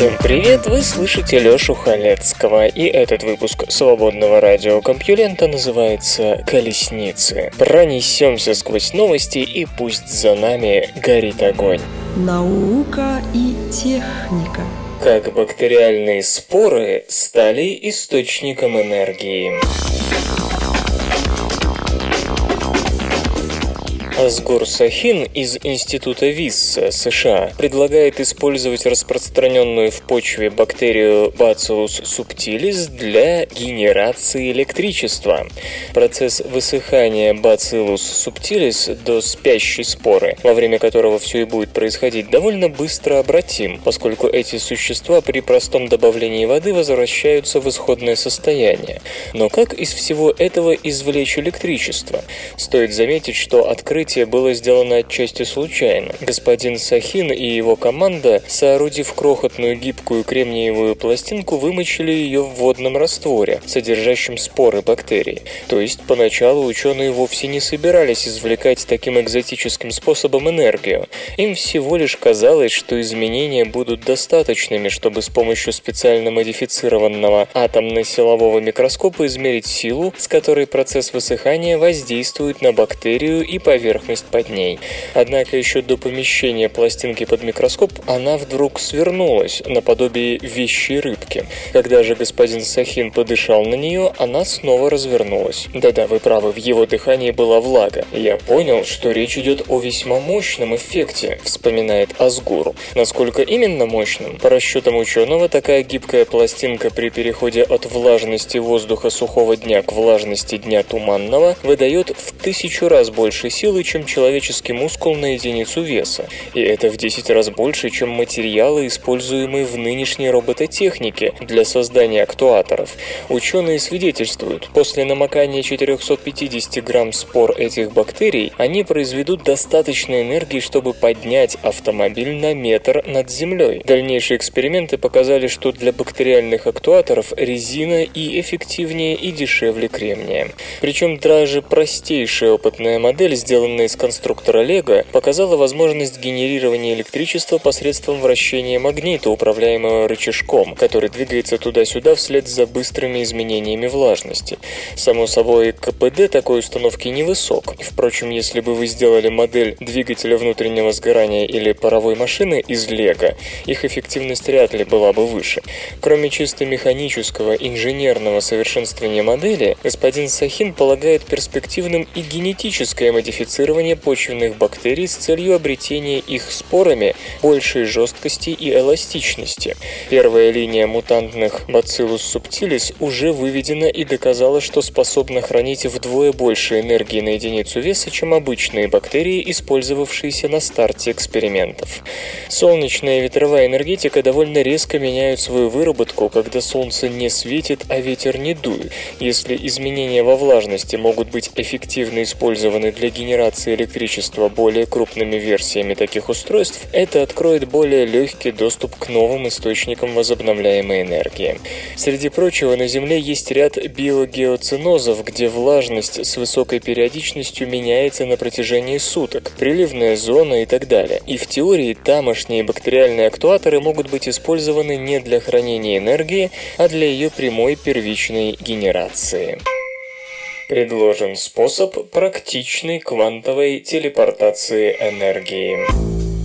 Всем привет! Вы слышите Лёшу Халецкого, и этот выпуск свободного радиокомпьюлента называется «Колесницы». Пронесемся сквозь новости, и пусть за нами горит огонь. Наука и техника Как бактериальные споры стали источником энергии. Асгур Сахин из Института Висса, США, предлагает использовать распространенную в почве бактерию Bacillus subtilis для генерации электричества. Процесс высыхания Bacillus subtilis до спящей споры, во время которого все и будет происходить, довольно быстро обратим, поскольку эти существа при простом добавлении воды возвращаются в исходное состояние. Но как из всего этого извлечь электричество? Стоит заметить, что открытие было сделано отчасти случайно. Господин Сахин и его команда, соорудив крохотную гибкую кремниевую пластинку, вымочили ее в водном растворе, содержащем споры бактерий. То есть поначалу ученые вовсе не собирались извлекать таким экзотическим способом энергию. Им всего лишь казалось, что изменения будут достаточными, чтобы с помощью специально модифицированного атомно-силового микроскопа измерить силу, с которой процесс высыхания воздействует на бактерию и поверхность под ней. Однако еще до помещения пластинки под микроскоп она вдруг свернулась, наподобие вещи рыбки. Когда же господин Сахин подышал на нее, она снова развернулась. Да-да, вы правы, в его дыхании была влага. Я понял, что речь идет о весьма мощном эффекте, вспоминает Асгур. Насколько именно мощным? По расчетам ученого, такая гибкая пластинка при переходе от влажности воздуха сухого дня к влажности дня туманного выдает в тысячу раз больше силы, чем человеческий мускул на единицу веса. И это в 10 раз больше, чем материалы, используемые в нынешней робототехнике для создания актуаторов. Ученые свидетельствуют, после намокания 450 грамм спор этих бактерий, они произведут достаточно энергии, чтобы поднять автомобиль на метр над землей. Дальнейшие эксперименты показали, что для бактериальных актуаторов резина и эффективнее, и дешевле кремния. Причем даже простейшая опытная модель, сделанная сделанная из конструктора Лего, показала возможность генерирования электричества посредством вращения магнита, управляемого рычажком, который двигается туда-сюда вслед за быстрыми изменениями влажности. Само собой, КПД такой установки невысок. Впрочем, если бы вы сделали модель двигателя внутреннего сгорания или паровой машины из Лего, их эффективность вряд ли была бы выше. Кроме чисто механического инженерного совершенствования модели, господин Сахин полагает перспективным и генетическое модифицирование модифицирование почвенных бактерий с целью обретения их спорами большей жесткости и эластичности. Первая линия мутантных Bacillus subtilis уже выведена и доказала, что способна хранить вдвое больше энергии на единицу веса, чем обычные бактерии, использовавшиеся на старте экспериментов. Солнечная и ветровая энергетика довольно резко меняют свою выработку, когда солнце не светит, а ветер не дует. Если изменения во влажности могут быть эффективно использованы для генерации генерации электричества более крупными версиями таких устройств, это откроет более легкий доступ к новым источникам возобновляемой энергии. Среди прочего, на Земле есть ряд биогеоцинозов, где влажность с высокой периодичностью меняется на протяжении суток, приливная зона и так далее. И в теории тамошние бактериальные актуаторы могут быть использованы не для хранения энергии, а для ее прямой первичной генерации. Предложен способ практичной квантовой телепортации энергии.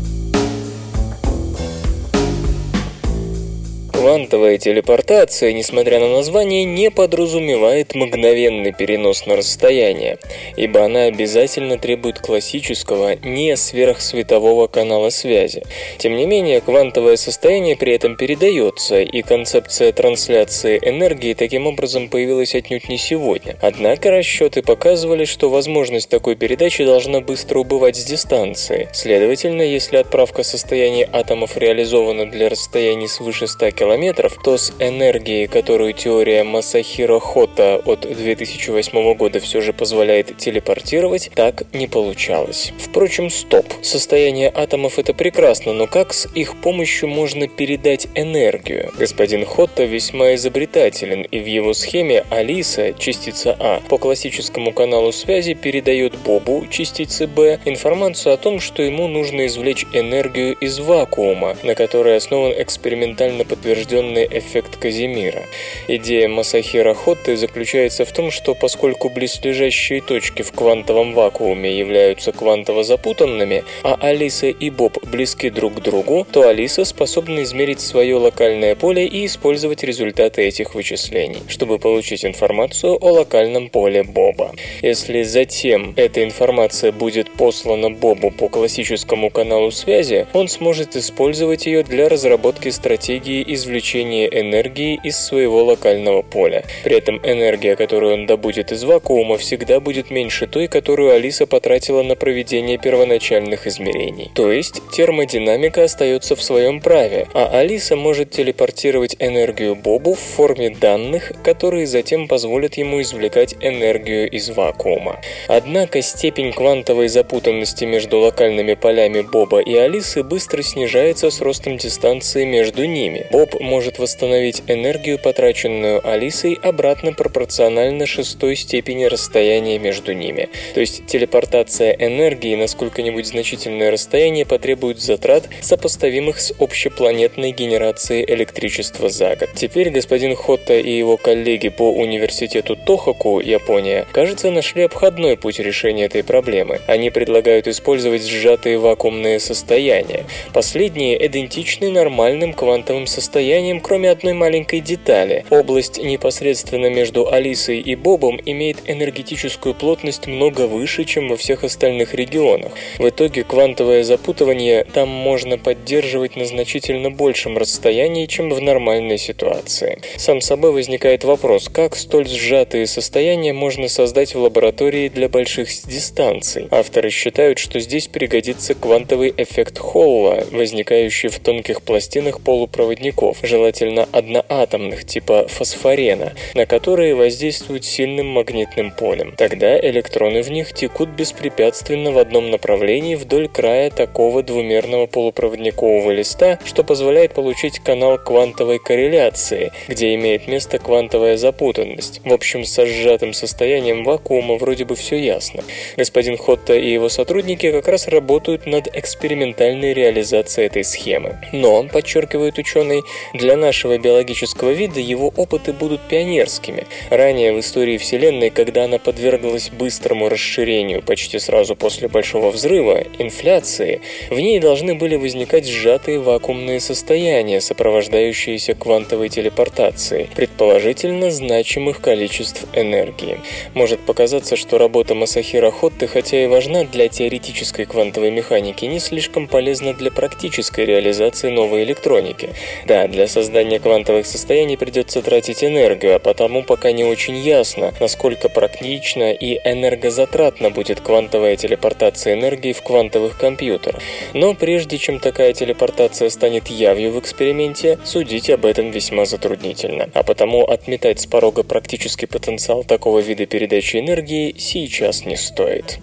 Квантовая телепортация, несмотря на название, не подразумевает мгновенный перенос на расстояние, ибо она обязательно требует классического, не сверхсветового канала связи. Тем не менее, квантовое состояние при этом передается, и концепция трансляции энергии таким образом появилась отнюдь не сегодня. Однако расчеты показывали, что возможность такой передачи должна быстро убывать с дистанции. Следовательно, если отправка состояния атомов реализована для расстояний свыше 100 км, километров, то с энергией, которую теория Масахиро Хота от 2008 года все же позволяет телепортировать, так не получалось. Впрочем, стоп. Состояние атомов это прекрасно, но как с их помощью можно передать энергию? Господин Хотта весьма изобретателен, и в его схеме Алиса, частица А, по классическому каналу связи передает Бобу, частице Б, информацию о том, что ему нужно извлечь энергию из вакуума, на которой основан экспериментально подтвержденный эффект Казимира. Идея Масахира Хотты заключается в том, что поскольку близлежащие точки в квантовом вакууме являются квантово запутанными, а Алиса и Боб близки друг к другу, то Алиса способна измерить свое локальное поле и использовать результаты этих вычислений, чтобы получить информацию о локальном поле Боба. Если затем эта информация будет послана Бобу по классическому каналу связи, он сможет использовать ее для разработки стратегии извлечения энергии из своего локального поля. При этом энергия, которую он добудет из вакуума, всегда будет меньше той, которую Алиса потратила на проведение первоначальных измерений. То есть термодинамика остается в своем праве, а Алиса может телепортировать энергию Бобу в форме данных, которые затем позволят ему извлекать энергию из вакуума. Однако степень квантовой запутанности между локальными полями Боба и Алисы быстро снижается с ростом дистанции между ними. Боб может восстановить энергию, потраченную Алисой, обратно пропорционально шестой степени расстояния между ними. То есть телепортация энергии на сколько-нибудь значительное расстояние потребует затрат, сопоставимых с общепланетной генерацией электричества за год. Теперь господин Хотта и его коллеги по университету Тохаку, Япония, кажется, нашли обходной путь решения этой проблемы. Они предлагают использовать сжатые вакуумные состояния. Последние идентичны нормальным квантовым состояниям, кроме одной маленькой детали. Область непосредственно между Алисой и Бобом имеет энергетическую плотность много выше, чем во всех остальных регионах. В итоге квантовое запутывание там можно поддерживать на значительно большем расстоянии, чем в нормальной ситуации. Сам собой возникает вопрос, как столь сжатые состояния можно создать в лаборатории для больших дистанций. Авторы считают, что здесь пригодится квантовый эффект Холла, возникающий в тонких пластинах полупроводников, желательно одноатомных, типа фосфорена, на которые воздействуют сильным магнитным полем. Тогда электроны в них текут беспрепятственно в одном направлении вдоль края такого двумерного полупроводникового листа, что позволяет получить канал квантовой корреляции, где имеет место квантовая запутанность. В общем, со сжатым состоянием вакуума вроде бы все ясно. Господин Хотта и его сотрудники как раз работают над экспериментальной реализацией этой схемы. Но, подчеркивает ученый, для нашего биологического вида его опыты будут пионерскими. Ранее в истории Вселенной, когда она подверглась быстрому расширению почти сразу после Большого Взрыва, инфляции, в ней должны были возникать сжатые вакуумные состояния, сопровождающиеся квантовой телепортацией, предположительно значимых количеств энергии. Может показаться, что работа Масахира Хотты, хотя и важна для теоретической квантовой механики, не слишком полезна для практической реализации новой электроники. Да, для создания квантовых состояний придется тратить энергию, а потому пока не очень ясно, насколько практично и энергозатратно будет квантовая телепортация энергии в квантовых компьютерах. Но прежде чем такая телепортация станет явью в эксперименте, судить об этом весьма затруднительно. А потому отметать с порога практический потенциал такого вида передачи энергии сейчас не стоит.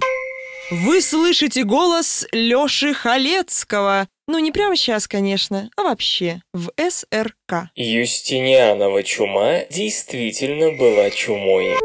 Вы слышите голос Лёши Халецкого. Ну, не прямо сейчас, конечно, а вообще, в СРК. Юстинианова чума действительно была чумой.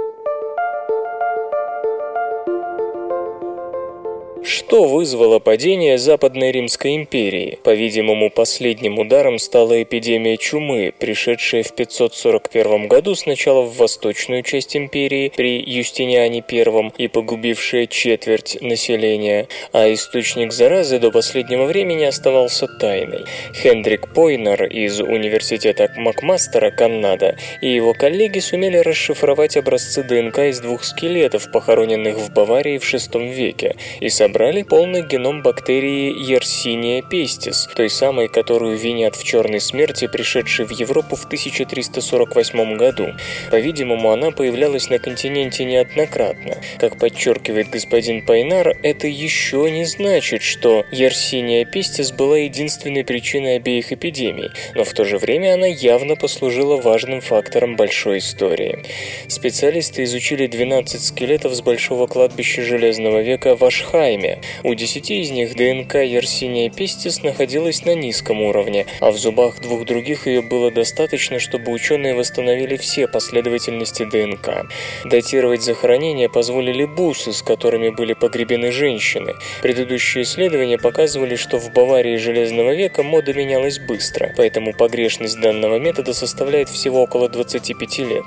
Что вызвало падение Западной Римской империи? По-видимому, последним ударом стала эпидемия чумы, пришедшая в 541 году сначала в восточную часть империи при Юстиниане I и погубившая четверть населения, а источник заразы до последнего времени оставался тайной. Хендрик Пойнер из университета Макмастера, Канада, и его коллеги сумели расшифровать образцы ДНК из двух скелетов, похороненных в Баварии в VI веке, и собрать собрали полный геном бактерии Yersinia pestis, той самой, которую винят в черной смерти, пришедшей в Европу в 1348 году. По-видимому, она появлялась на континенте неоднократно. Как подчеркивает господин Пайнар, это еще не значит, что Yersinia pestis была единственной причиной обеих эпидемий, но в то же время она явно послужила важным фактором большой истории. Специалисты изучили 12 скелетов с большого кладбища Железного века в Ашхайме. У 10 из них ДНК Yersinia pestis находилась на низком уровне, а в зубах двух других ее было достаточно, чтобы ученые восстановили все последовательности ДНК. Датировать захоронения позволили бусы, с которыми были погребены женщины. Предыдущие исследования показывали, что в Баварии Железного века мода менялась быстро, поэтому погрешность данного метода составляет всего около 25 лет.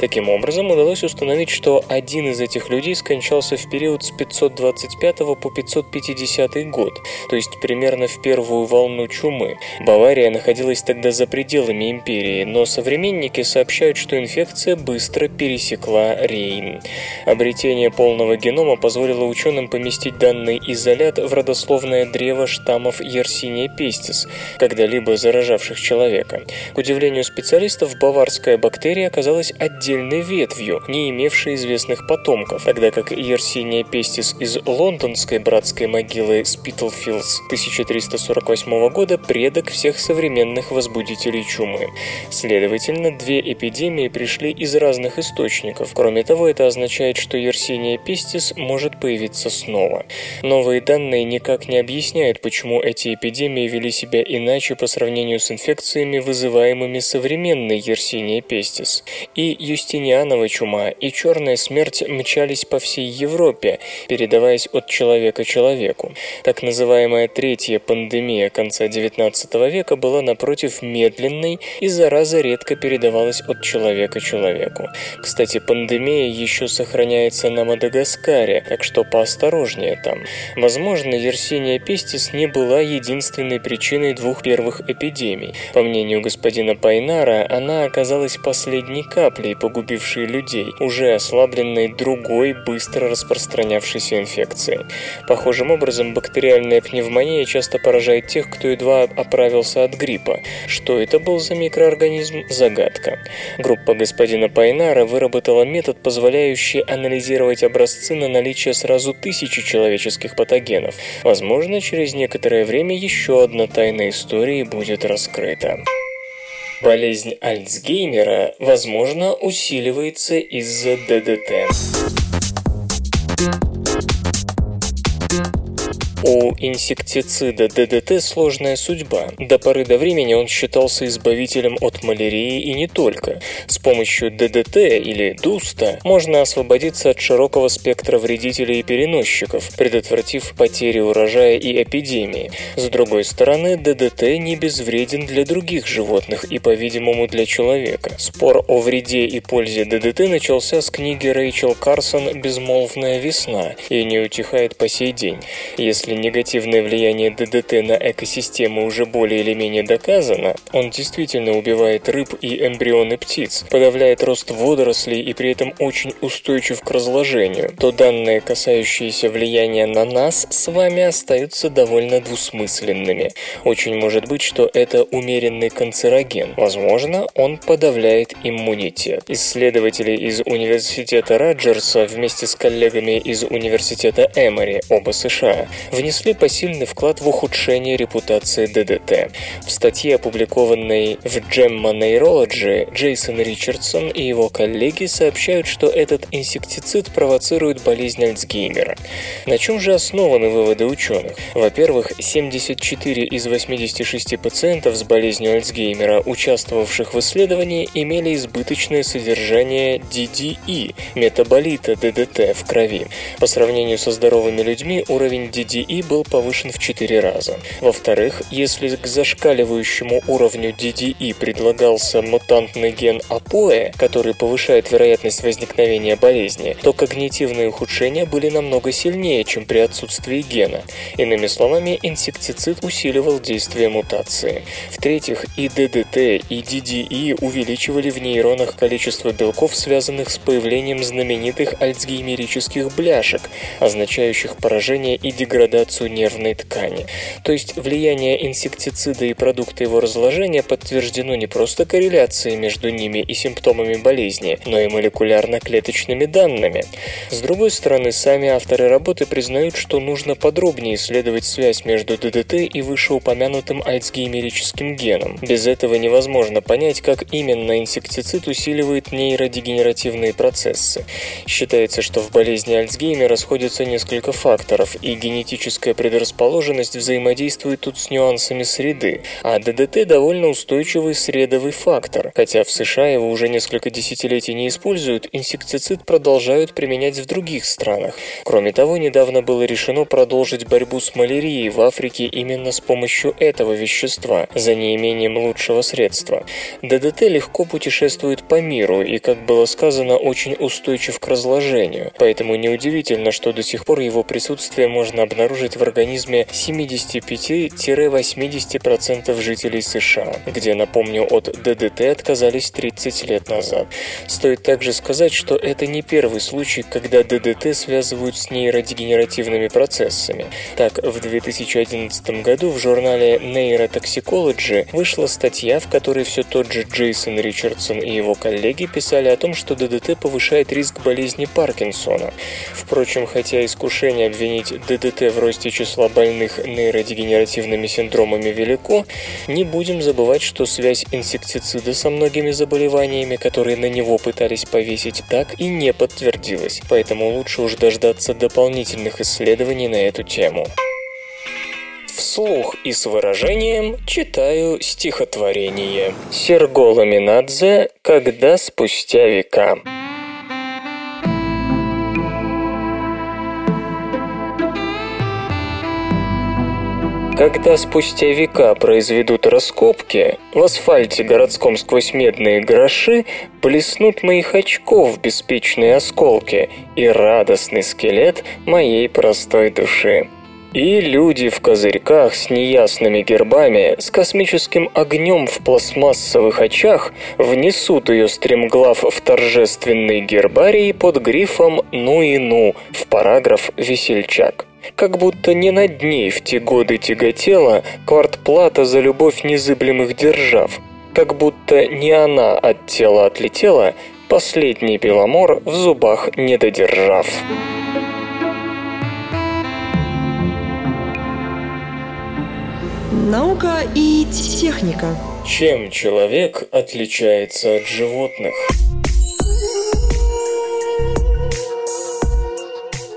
Таким образом, удалось установить, что один из этих людей скончался в период с 525 по 550 год, то есть примерно в первую волну чумы. Бавария находилась тогда за пределами империи, но современники сообщают, что инфекция быстро пересекла Рейн. Обретение полного генома позволило ученым поместить данный изолят в родословное древо штаммов Yersinia pestis, когда-либо заражавших человека. К удивлению специалистов, баварская бактерия оказалась отдельной ветвью, не имевшей известных потомков, тогда как Yersinia pestis из лондонской братской могилы Спитлфилдс 1348 года предок всех современных возбудителей чумы. Следовательно, две эпидемии пришли из разных источников. Кроме того, это означает, что Yersinia pestis может появиться снова. Новые данные никак не объясняют, почему эти эпидемии вели себя иначе по сравнению с инфекциями, вызываемыми современной Yersinia pestis. И Юстинианова чума, и черная смерть мчались по всей Европе, передаваясь от человека человеку. Так называемая третья пандемия конца XIX века была, напротив, медленной, и зараза редко передавалась от человека человеку. Кстати, пандемия еще сохраняется на Мадагаскаре, так что поосторожнее там. Возможно, Yersinia pestis не была единственной причиной двух первых эпидемий. По мнению господина Пайнара, она оказалась последней каплей, погубившей людей, уже ослабленной другой, быстро распространявшейся инфекцией. Похожим образом, бактериальная пневмония часто поражает тех, кто едва оправился от гриппа. Что это был за микроорганизм – загадка. Группа господина Пайнара выработала метод, позволяющий анализировать образцы на наличие сразу тысячи человеческих патогенов. Возможно, через некоторое время еще одна тайна истории будет раскрыта. Болезнь Альцгеймера, возможно, усиливается из-за ДДТ. У инсектицида ДДТ сложная судьба. До поры до времени он считался избавителем от малярии и не только. С помощью ДДТ или ДУСТа можно освободиться от широкого спектра вредителей и переносчиков, предотвратив потери урожая и эпидемии. С другой стороны, ДДТ не безвреден для других животных и, по-видимому, для человека. Спор о вреде и пользе ДДТ начался с книги Рэйчел Карсон «Безмолвная весна» и не утихает по сей день. Если негативное влияние ДДТ на экосистему уже более или менее доказано, он действительно убивает рыб и эмбрионы птиц, подавляет рост водорослей и при этом очень устойчив к разложению, то данные, касающиеся влияния на нас, с вами остаются довольно двусмысленными. Очень может быть, что это умеренный канцероген. Возможно, он подавляет иммунитет. Исследователи из университета Раджерса вместе с коллегами из университета Эмори, оба США, внесли посильный вклад в ухудшение репутации ДДТ. В статье, опубликованной в JAMA Neurology, Джейсон Ричардсон и его коллеги сообщают, что этот инсектицид провоцирует болезнь Альцгеймера. На чем же основаны выводы ученых? Во-первых, 74 из 86 пациентов с болезнью Альцгеймера, участвовавших в исследовании, имели избыточное содержание DDE, метаболита ДДТ в крови. По сравнению со здоровыми людьми, уровень DDE DDE был повышен в 4 раза. Во-вторых, если к зашкаливающему уровню DDE предлагался мутантный ген АПОЭ, который повышает вероятность возникновения болезни, то когнитивные ухудшения были намного сильнее, чем при отсутствии гена. Иными словами, инсектицид усиливал действие мутации. В-третьих, и ДДТ, и DDE увеличивали в нейронах количество белков, связанных с появлением знаменитых альцгеймерических бляшек, означающих поражение и деградацию нервной ткани. То есть влияние инсектицида и продукта его разложения подтверждено не просто корреляцией между ними и симптомами болезни, но и молекулярно-клеточными данными. С другой стороны, сами авторы работы признают, что нужно подробнее исследовать связь между ДДТ и вышеупомянутым альцгеймерическим геном. Без этого невозможно понять, как именно инсектицид усиливает нейродегенеративные процессы. Считается, что в болезни Альцгеймера сходятся несколько факторов, и генетическая предрасположенность взаимодействует тут с нюансами среды, а ДДТ довольно устойчивый средовый фактор. Хотя в США его уже несколько десятилетий не используют, инсектицид продолжают применять в других странах. Кроме того, недавно было решено продолжить борьбу с малярией в Африке именно с помощью этого вещества, за неимением лучшего средства. ДДТ легко путешествует по миру и, как было сказано, очень устойчив к разложению, поэтому неудивительно, что до сих пор его присутствие можно обнаружить в организме 75-80% жителей США, где, напомню, от ДДТ отказались 30 лет назад. Стоит также сказать, что это не первый случай, когда ДДТ связывают с нейродегенеративными процессами. Так, в 2011 году в журнале Neurotoxicology вышла статья, в которой все тот же Джейсон Ричардсон и его коллеги писали о том, что ДДТ повышает риск болезни Паркинсона. Впрочем, хотя искушение обвинить ДДТ в росте числа больных нейродегенеративными синдромами велико, не будем забывать, что связь инсектицида со многими заболеваниями, которые на него пытались повесить, так и не подтвердилась. Поэтому лучше уж дождаться дополнительных исследований на эту тему. Вслух и с выражением читаю стихотворение. Серго Ламинадзе «Когда спустя века». Когда спустя века произведут раскопки, в асфальте городском сквозь медные гроши блеснут моих очков беспечные осколки и радостный скелет моей простой души. И люди в козырьках с неясными гербами, с космическим огнем в пластмассовых очах внесут ее стремглав в торжественный гербарий под грифом «Ну и ну» в параграф «Весельчак». Как будто не над ней в те годы тяготела квартплата за любовь незыблемых держав. Как будто не она от тела отлетела, последний беломор в зубах не додержав. Наука и техника. Чем человек отличается от животных?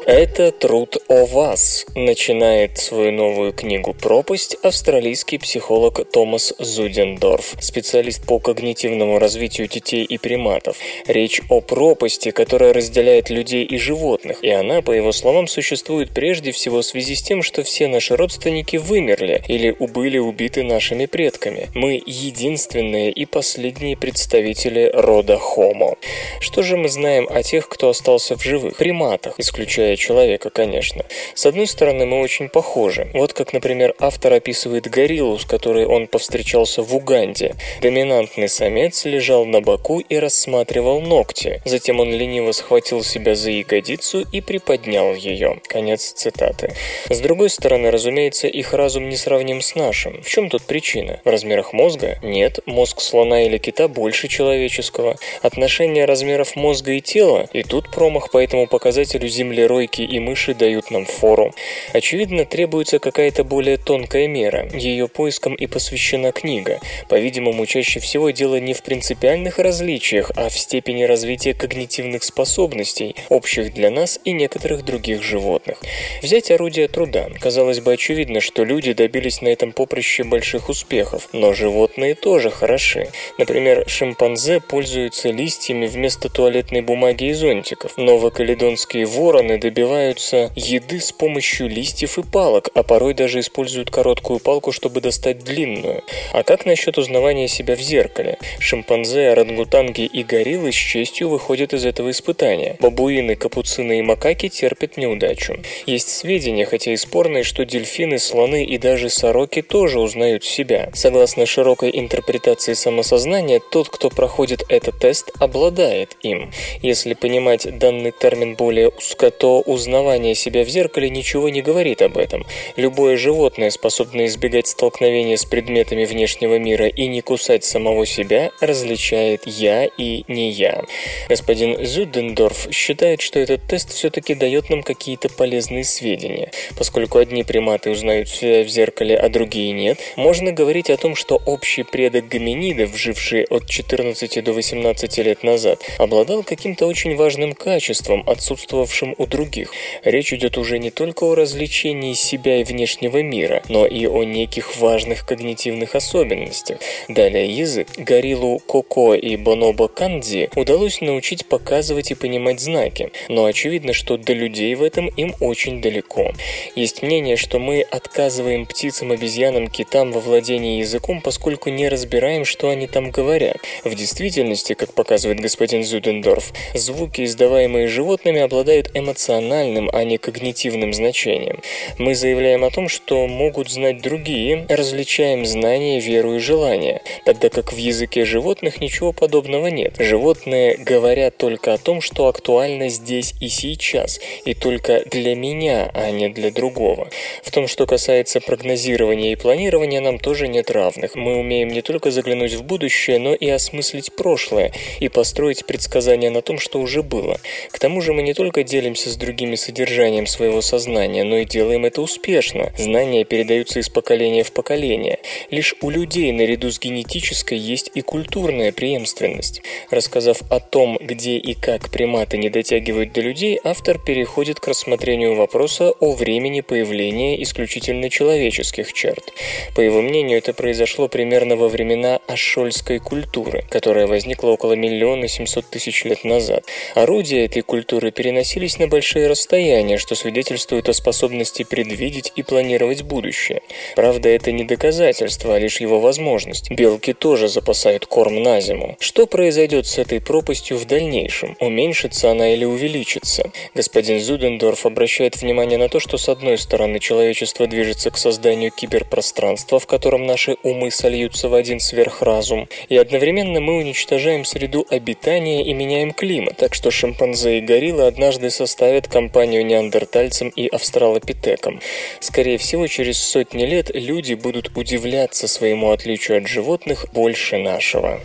Это труд о вас. Начинает свою новую книгу «Пропасть» австралийский психолог Томас Зудендорф, специалист по когнитивному развитию детей и приматов. Речь о пропасти, которая разделяет людей и животных, и она, по его словам, существует прежде всего в связи с тем, что все наши родственники вымерли или были убиты нашими предками. Мы единственные и последние представители рода Homo. Что же мы знаем о тех, кто остался в живых? Приматах, исключая человека, конечно. С одной стороны, мы очень похожи. Вот как, например, автор описывает гориллу, с которой он повстречался в Уганде. Доминантный самец лежал на боку и рассматривал ногти. Затем он лениво схватил себя за ягодицу и приподнял ее. Конец цитаты. С другой стороны, разумеется, их разум не сравним с нашим. В чем тут причина? В размерах мозга? Нет, мозг слона или кита больше человеческого. Отношение размеров мозга и тела? И тут промах по этому показателю землеройки кролики и мыши дают нам фору. Очевидно, требуется какая-то более тонкая мера. Ее поискам и посвящена книга. По-видимому, чаще всего дело не в принципиальных различиях, а в степени развития когнитивных способностей, общих для нас и некоторых других животных. Взять орудие труда. Казалось бы, очевидно, что люди добились на этом поприще больших успехов, но животные тоже хороши. Например, шимпанзе пользуются листьями вместо туалетной бумаги и зонтиков. Новокаледонские вороны добились добиваются еды с помощью листьев и палок, а порой даже используют короткую палку, чтобы достать длинную. А как насчет узнавания себя в зеркале? Шимпанзе, орангутанги и гориллы с честью выходят из этого испытания. Бабуины, капуцины и макаки терпят неудачу. Есть сведения, хотя и спорные, что дельфины, слоны и даже сороки тоже узнают себя. Согласно широкой интерпретации самосознания, тот, кто проходит этот тест, обладает им. Если понимать данный термин более узко, то узнавание себя в зеркале ничего не говорит об этом. Любое животное, способное избегать столкновения с предметами внешнего мира и не кусать самого себя, различает «я» и «не я». Господин Зюдендорф считает, что этот тест все-таки дает нам какие-то полезные сведения. Поскольку одни приматы узнают себя в зеркале, а другие нет, можно говорить о том, что общий предок гоминидов, живший от 14 до 18 лет назад, обладал каким-то очень важным качеством, отсутствовавшим у других. Речь идет уже не только о развлечении себя и внешнего мира, но и о неких важных когнитивных особенностях. Далее язык. Гориллу Коко и Бонобо Канди удалось научить показывать и понимать знаки, но очевидно, что до людей в этом им очень далеко. Есть мнение, что мы отказываем птицам, обезьянам, китам во владении языком, поскольку не разбираем, что они там говорят. В действительности, как показывает господин Зюдендорф, звуки, издаваемые животными, обладают эмоциональным, а не когнитивным значением. Мы заявляем о том, что могут знать другие, различаем знания, веру и желание, тогда как в языке животных ничего подобного нет. Животные говорят только о том, что актуально здесь и сейчас, и только для меня, а не для другого. В том, что касается прогнозирования и планирования, нам тоже нет равных. Мы умеем не только заглянуть в будущее, но и осмыслить прошлое и построить предсказания на том, что уже было. К тому же мы не только делимся с другими содержанием своего сознания, но и делаем это успешно. Знания передаются из поколения в поколение. Лишь у людей наряду с генетической есть и культурная преемственность. Рассказав о том, где и как приматы не дотягивают до людей, автор переходит к рассмотрению вопроса о времени появления исключительно человеческих черт. По его мнению, это произошло примерно во времена ашольской культуры, которая возникла около миллиона семьсот тысяч лет назад. Орудия этой культуры переносились на большие расстояния, что свидетельствует о способности предвидеть и планировать будущее. Правда, это не доказательство, а лишь его возможность. Белки тоже запасают корм на зиму. Что произойдет с этой пропастью в дальнейшем? Уменьшится она или увеличится? Господин Зудендорф обращает внимание на то, что с одной стороны человечество движется к созданию киберпространства, в котором наши умы сольются в один сверхразум, и одновременно мы уничтожаем среду обитания и меняем климат, так что шимпанзе и гориллы однажды составят компанию неандертальцам и австралопитекам. Скорее всего, через сотни лет люди будут удивляться своему отличию от животных больше нашего.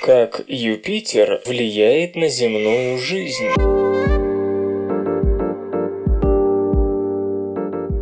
Как Юпитер влияет на земную жизнь?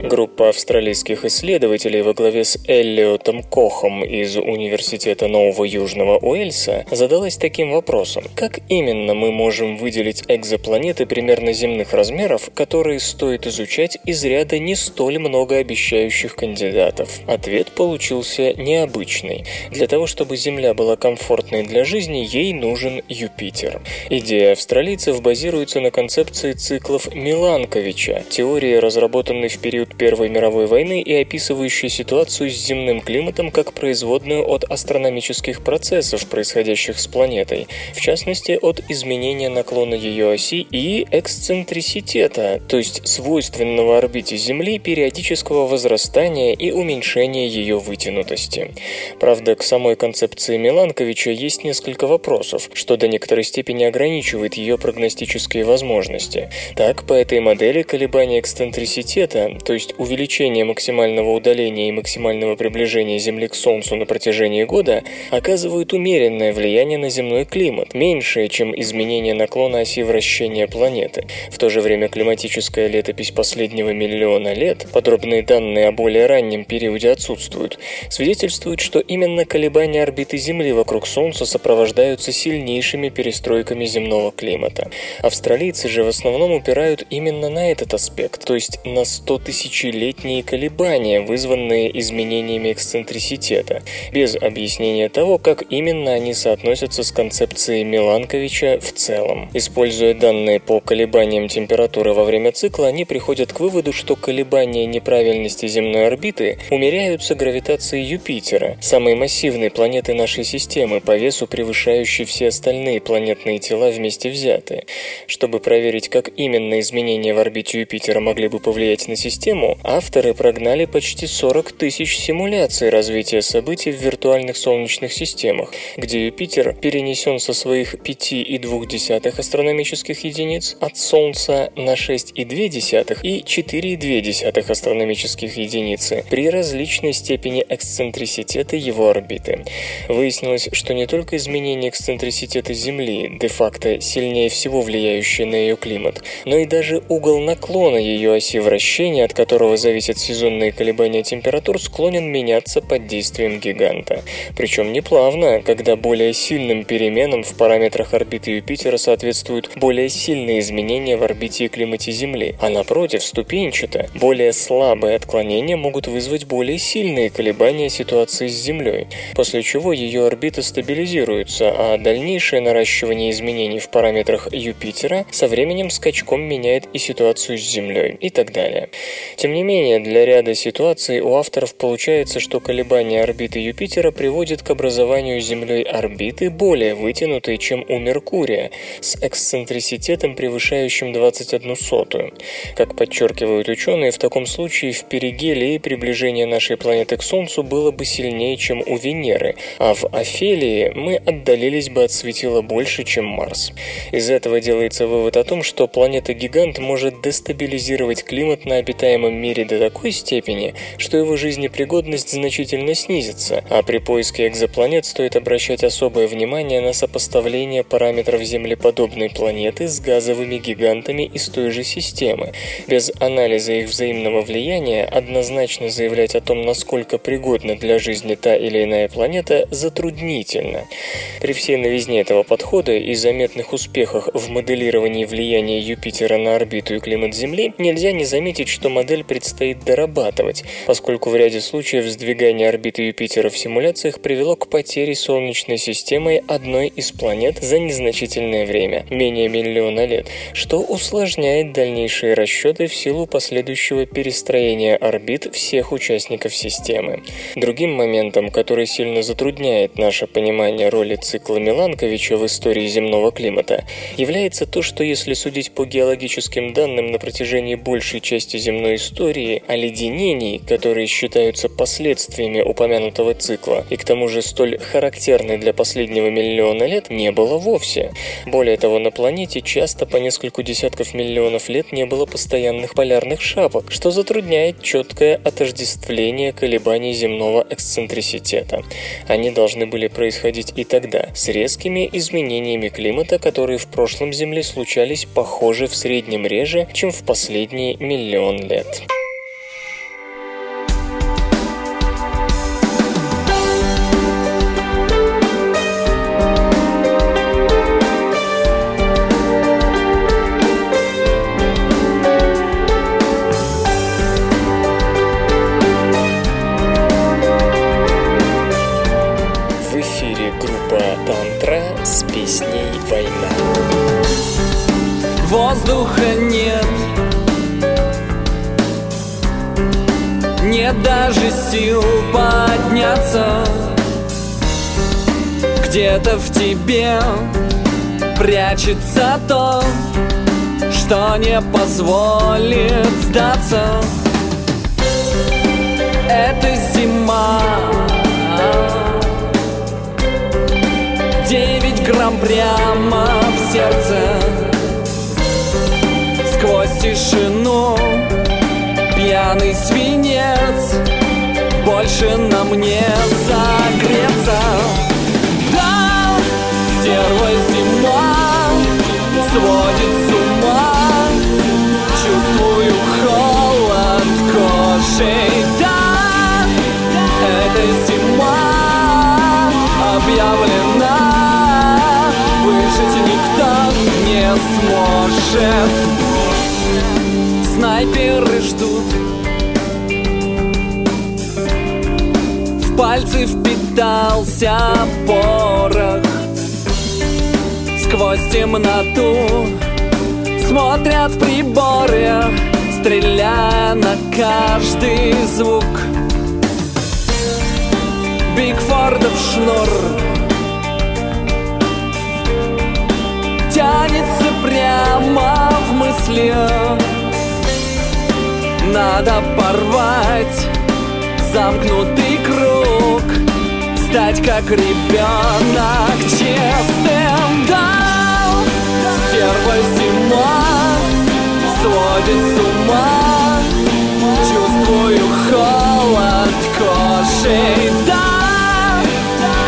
Группа австралийских исследователей во главе с Эллиотом Кохом из Университета Нового Южного Уэльса задалась таким вопросом. Как именно мы можем выделить экзопланеты примерно земных размеров, которые стоит изучать из ряда не столь многообещающих кандидатов? Ответ получился необычный. Для того, чтобы Земля была комфортной для жизни, ей нужен Юпитер. Идея австралийцев базируется на концепции циклов Миланковича, теории, разработанной в период Первой мировой войны и описывающий ситуацию с земным климатом как производную от астрономических процессов, происходящих с планетой, в частности от изменения наклона ее оси и эксцентриситета, то есть свойственного орбите Земли периодического возрастания и уменьшения ее вытянутости. Правда, к самой концепции Миланковича есть несколько вопросов, что до некоторой степени ограничивает ее прогностические возможности. Так, по этой модели колебания эксцентриситета, то есть есть увеличение максимального удаления и максимального приближения Земли к Солнцу на протяжении года, оказывают умеренное влияние на земной климат, меньшее, чем изменение наклона оси вращения планеты. В то же время климатическая летопись последнего миллиона лет, подробные данные о более раннем периоде отсутствуют, свидетельствуют, что именно колебания орбиты Земли вокруг Солнца сопровождаются сильнейшими перестройками земного климата. Австралийцы же в основном упирают именно на этот аспект, то есть на 100 тысяч тысячелетние колебания, вызванные изменениями эксцентриситета, без объяснения того, как именно они соотносятся с концепцией Миланковича в целом. Используя данные по колебаниям температуры во время цикла, они приходят к выводу, что колебания неправильности земной орбиты умеряются гравитацией Юпитера, самой массивной планеты нашей системы, по весу превышающей все остальные планетные тела вместе взятые. Чтобы проверить, как именно изменения в орбите Юпитера могли бы повлиять на систему, авторы прогнали почти 40 тысяч симуляций развития событий в виртуальных солнечных системах, где Юпитер перенесен со своих 5,2 астрономических единиц от Солнца на 6,2 и 4,2 астрономических единицы при различной степени эксцентриситета его орбиты. Выяснилось, что не только изменение эксцентриситета Земли, де-факто сильнее всего влияющее на ее климат, но и даже угол наклона ее оси вращения, от которого зависят сезонные колебания температур, склонен меняться под действием гиганта. Причем не плавно, когда более сильным переменам в параметрах орбиты Юпитера соответствуют более сильные изменения в орбите и климате Земли, а напротив, ступенчато, более слабые отклонения могут вызвать более сильные колебания ситуации с Землей, после чего ее орбита стабилизируется, а дальнейшее наращивание изменений в параметрах Юпитера со временем скачком меняет и ситуацию с Землей и так далее. Тем не менее, для ряда ситуаций у авторов получается, что колебания орбиты Юпитера приводят к образованию Землей орбиты более вытянутой, чем у Меркурия, с эксцентриситетом, превышающим 21 сотую. Как подчеркивают ученые, в таком случае в перигелии приближение нашей планеты к Солнцу было бы сильнее, чем у Венеры, а в Офелии мы отдалились бы от светила больше, чем Марс. Из этого делается вывод о том, что планета-гигант может дестабилизировать климат на обитаемом мире до такой степени, что его жизнепригодность значительно снизится, а при поиске экзопланет стоит обращать особое внимание на сопоставление параметров землеподобной планеты с газовыми гигантами из той же системы. Без анализа их взаимного влияния однозначно заявлять о том, насколько пригодна для жизни та или иная планета, затруднительно. При всей новизне этого подхода и заметных успехах в моделировании влияния Юпитера на орбиту и климат Земли, нельзя не заметить, что модель предстоит дорабатывать, поскольку в ряде случаев сдвигание орбиты Юпитера в симуляциях привело к потере Солнечной системой одной из планет за незначительное время, менее миллиона лет, что усложняет дальнейшие расчеты в силу последующего перестроения орбит всех участников системы. Другим моментом, который сильно затрудняет наше понимание роли цикла Миланковича в истории земного климата, является то, что если судить по геологическим данным на протяжении большей части земной истории, оледенений, которые считаются последствиями упомянутого цикла, и к тому же столь характерны для последнего миллиона лет, не было вовсе. Более того, на планете часто по несколько десятков миллионов лет не было постоянных полярных шапок, что затрудняет четкое отождествление колебаний земного эксцентриситета. Они должны были происходить и тогда, с резкими изменениями климата, которые в прошлом Земле случались, похоже, в среднем реже, чем в последний миллион лет. Сил подняться. Где-то в тебе прячется то Что не позволит сдаться. Это зима. Девять грамм прямо в сердце Больше нам не согреться. Да, серая зима Сводит с ума. Чувствую холод кожей Да, это зима объявлена. Выжить никто не сможет. Снайперы ждут пальцы впитался порох. Сквозь темноту смотрят приборы Стреляя на каждый звук. Бигфордов шнур Тянется прямо в мысли. Надо порвать замкнутый круг Стать как ребенок честным, да Стерва зима сводит с ума. Чувствую холод кожей, да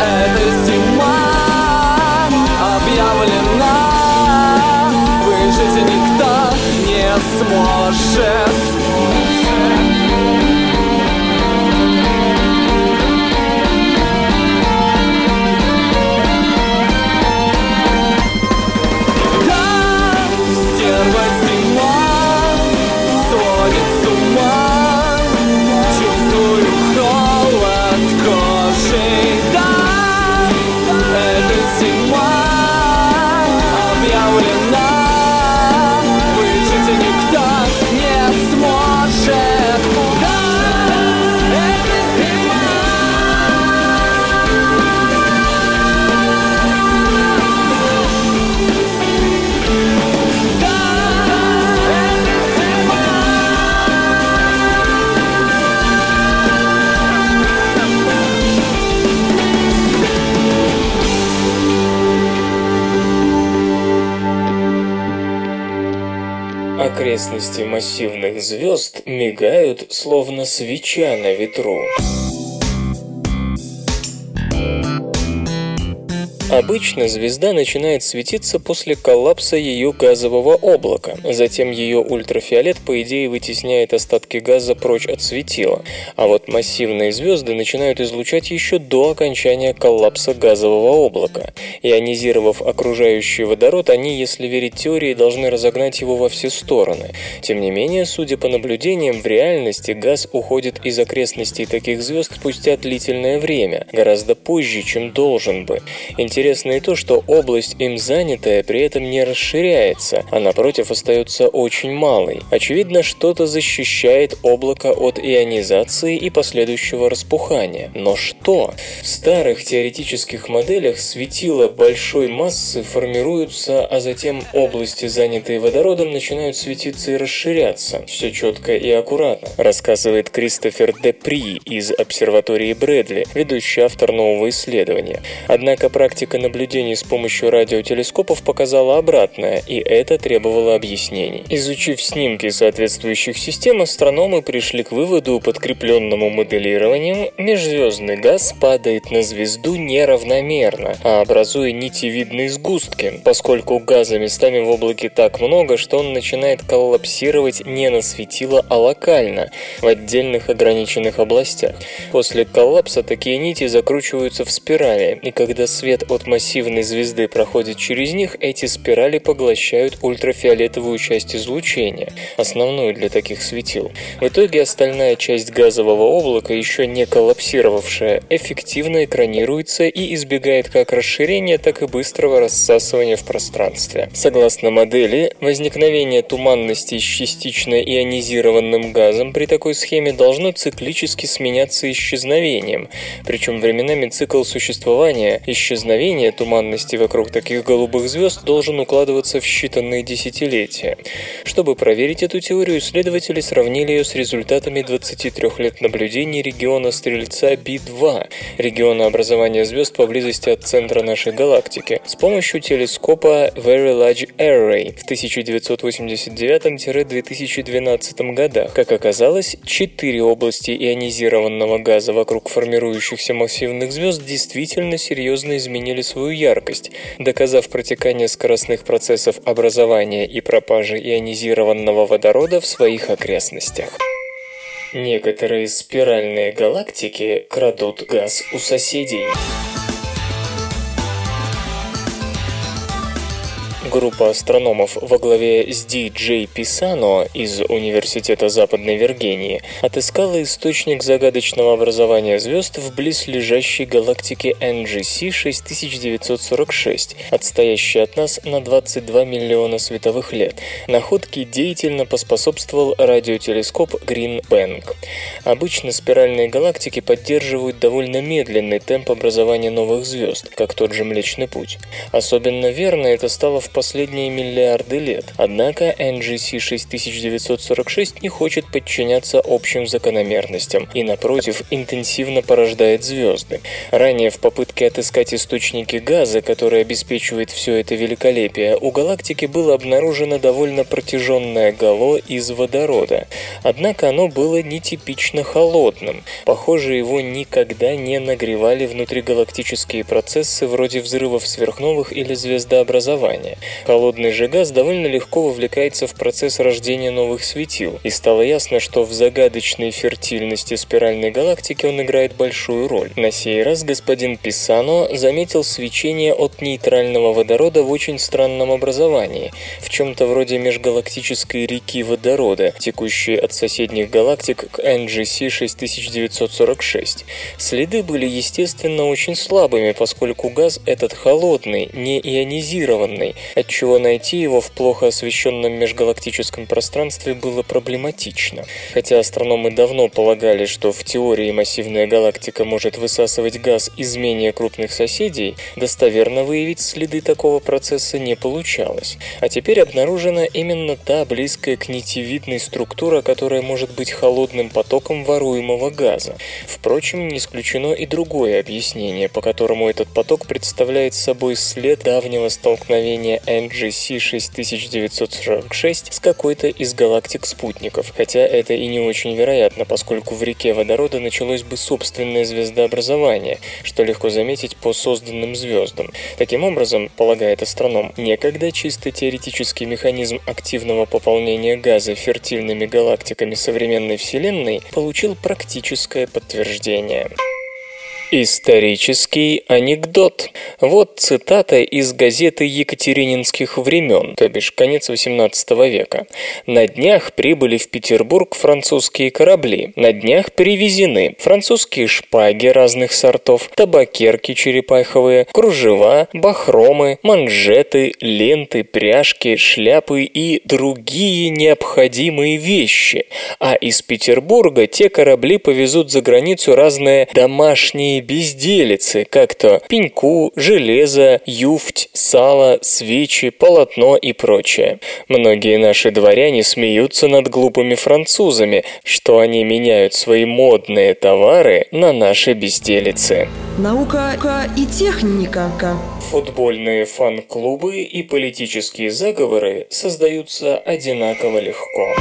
Это зима объявлена. Выжить никто не сможет окрестности массивных звезд мигают, словно свеча на ветру. Обычно звезда начинает светиться после коллапса ее газового облака. Затем ее ультрафиолет, по идее, вытесняет остатки газа прочь от светила. А вот массивные звезды начинают излучать еще до окончания коллапса газового облака. Ионизировав окружающий водород, они, если верить теории, должны разогнать его во все стороны. Тем не менее, судя по наблюдениям, в реальности газ уходит из окрестностей таких звезд спустя длительное время, гораздо позже, чем должен бы. Интересно Интересно и то, что область им занятая при этом не расширяется, а напротив остается очень малой. Очевидно, что-то защищает облако от ионизации и последующего распухания. Но что? В старых теоретических моделях светила большой массы формируются, а затем области, занятые водородом, начинают светиться и расширяться. Все четко и аккуратно, рассказывает Кристофер Депри из обсерватории Брэдли, ведущий автор нового исследования. Однако практика Практика наблюдений с помощью радиотелескопов показала обратное, и это требовало объяснений. Изучив снимки соответствующих систем, астрономы пришли к выводу, подкрепленному моделированием, межзвездный газ падает на звезду неравномерно, а образуя нитевидные сгустки, поскольку газа местами в облаке так много, что он начинает коллапсировать не на светило, а локально, в отдельных ограниченных областях. После коллапса такие нити закручиваются в спирали, и когда свет от от массивной звезды проходит через них, эти спирали поглощают ультрафиолетовую часть излучения, основную для таких светил. В итоге остальная часть газового облака, еще не коллапсировавшая, эффективно экранируется и избегает как расширения, так и быстрого рассасывания в пространстве. Согласно модели, возникновение туманности с частично ионизированным газом при такой схеме должно циклически сменяться исчезновением, причем временами цикл существования исчезновения Измерение туманности вокруг таких голубых звезд должен укладываться в считанные десятилетия. Чтобы проверить эту теорию, исследователи сравнили ее с результатами 23 лет наблюдений региона Стрельца B2, региона образования звезд поблизости от центра нашей галактики, с помощью телескопа Very Large Array в 1989-2012 годах. Как оказалось, четыре области ионизированного газа вокруг формирующихся массивных звезд действительно серьезно изменились увеличили свою яркость, доказав протекание скоростных процессов образования и пропажи ионизированного водорода в своих окрестностях. Некоторые спиральные галактики крадут газ у соседей. Группа астрономов во главе с Ди Джей Писано из Университета Западной Виргинии отыскала источник загадочного образования звезд в близлежащей галактике NGC 6946, отстоящей от нас на 22 миллиона световых лет. Находке деятельно поспособствовал радиотелескоп Green Bank. Обычно спиральные галактики поддерживают довольно медленный темп образования новых звезд, как тот же Млечный Путь. Особенно верно это стало в последние миллиарды лет. Однако NGC 6946 не хочет подчиняться общим закономерностям и, напротив, интенсивно порождает звезды. Ранее в попытке отыскать источники газа, который обеспечивает все это великолепие, у галактики было обнаружено довольно протяженное гало из водорода. Однако оно было нетипично холодным. Похоже, его никогда не нагревали внутригалактические процессы вроде взрывов сверхновых или звездообразования. Холодный же газ довольно легко вовлекается в процесс рождения новых светил, и стало ясно, что в загадочной фертильности спиральной галактики он играет большую роль. На сей раз господин Писано заметил свечение от нейтрального водорода в очень странном образовании, в чем-то вроде межгалактической реки водорода, текущей от соседних галактик к NGC 6946. Следы были, естественно, очень слабыми, поскольку газ этот холодный, не ионизированный, отчего найти его в плохо освещенном межгалактическом пространстве было проблематично. Хотя астрономы давно полагали, что в теории массивная галактика может высасывать газ из менее крупных соседей, достоверно выявить следы такого процесса не получалось. А теперь обнаружена именно та близкая к нитевидной структура, которая может быть холодным потоком воруемого газа. Впрочем, не исключено и другое объяснение, по которому этот поток представляет собой след давнего столкновения NGC 6946 с какой-то из галактик-спутников, хотя это и не очень вероятно, поскольку в реке водорода началось бы собственное звездообразование, что легко заметить по созданным звездам. Таким образом, полагает астроном, некогда чисто теоретический механизм активного пополнения газа фертильными галактиками современной Вселенной получил практическое подтверждение. Исторический анекдот. Вот цитата из газеты Екатерининских времен, то бишь конец XVIII века. На днях прибыли в Петербург французские корабли. На днях перевезены французские шпаги разных сортов, табакерки черепаховые, кружева, бахромы, манжеты, ленты, пряжки, шляпы и другие необходимые вещи. А из Петербурга те корабли повезут за границу разные домашние безделицы, как то пеньку, железо, юфть, сало, свечи, полотно и прочее. Многие наши дворяне смеются над глупыми французами, что они меняют свои модные товары на наши безделицы. Наука и техника. Футбольные фан-клубы и политические заговоры создаются одинаково легко.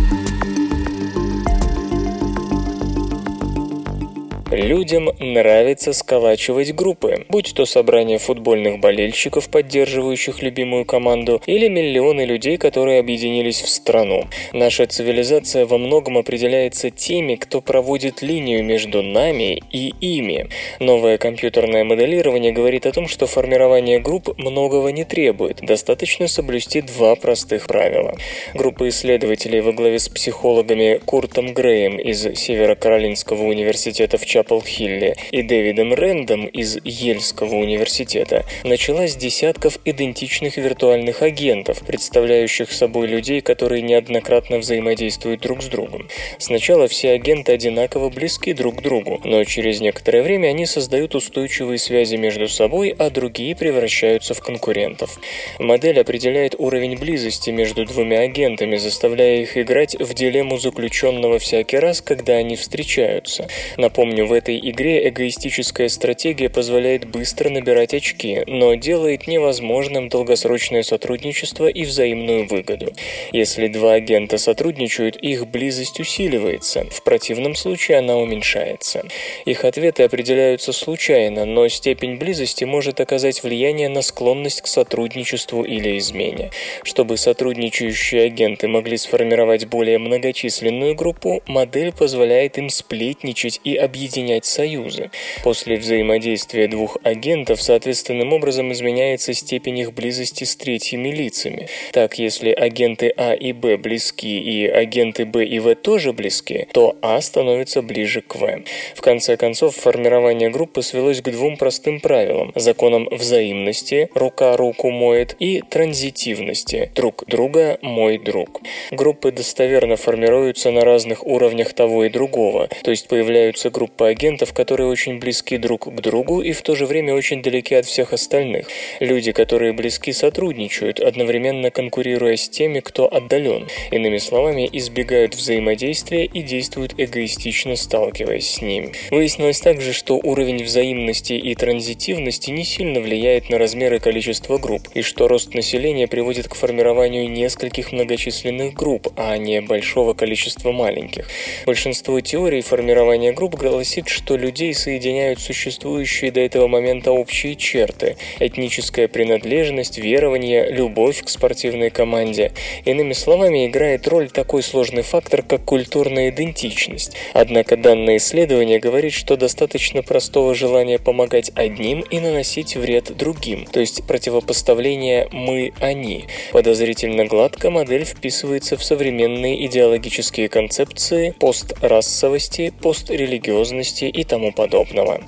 Людям нравится сколачивать группы, будь то собрание футбольных болельщиков, поддерживающих любимую команду, или миллионы людей, которые объединились в страну. Наша цивилизация во многом определяется теми, кто проводит линию между нами и ими. Новое компьютерное моделирование говорит о том, что формирование групп многого не требует, достаточно соблюсти два простых правила. Группа исследователей во главе с психологами Куртом Греем из Северо-Каролинского университета в Чапл Чапл-Хилле и Дэвидом Рэндом из Ельского университета началась десятков идентичных виртуальных агентов, представляющих собой людей, которые неоднократно взаимодействуют друг с другом. Сначала все агенты одинаково близки друг к другу, но через некоторое время они создают устойчивые связи между собой, а другие превращаются в конкурентов. Модель определяет уровень близости между двумя агентами, заставляя их играть в дилемму заключенного всякий раз, когда они встречаются. Напомню, в этой игре эгоистическая стратегия позволяет быстро набирать очки, но делает невозможным долгосрочное сотрудничество и взаимную выгоду. Если два агента сотрудничают, их близость усиливается, в противном случае она уменьшается. Их ответы определяются случайно, но степень близости может оказать влияние на склонность к сотрудничеству или измене. Чтобы сотрудничающие агенты могли сформировать более многочисленную группу, модель позволяет им сплетничать и объединять соединять союзы. После взаимодействия двух агентов соответственным образом изменяется степень их близости с третьими лицами. Так, если агенты А и Б близки и агенты Б и В тоже близки, то А становится ближе к В. В конце концов, формирование группы свелось к двум простым правилам – законам взаимности «рука руку моет» и транзитивности «друг друга мой друг». Группы достоверно формируются на разных уровнях того и другого, то есть появляются группы агентов, которые очень близки друг к другу и в то же время очень далеки от всех остальных. Люди, которые близки, сотрудничают, одновременно конкурируя с теми, кто отдален. Иными словами, избегают взаимодействия и действуют эгоистично, сталкиваясь с ним. Выяснилось также, что уровень взаимности и транзитивности не сильно влияет на размеры и количество групп, и что рост населения приводит к формированию нескольких многочисленных групп, а не большого количества маленьких. Большинство теорий формирования групп гласит, что людей соединяют существующие до этого момента общие черты – этническая принадлежность, верование, любовь к спортивной команде. Иными словами, играет роль такой сложный фактор, как культурная идентичность. Однако данное исследование говорит, что достаточно простого желания помогать одним и наносить вред другим, то есть противопоставление «мы-они». Подозрительно гладко модель вписывается в современные идеологические концепции пострасовости, пострелигиозности и тому подобного.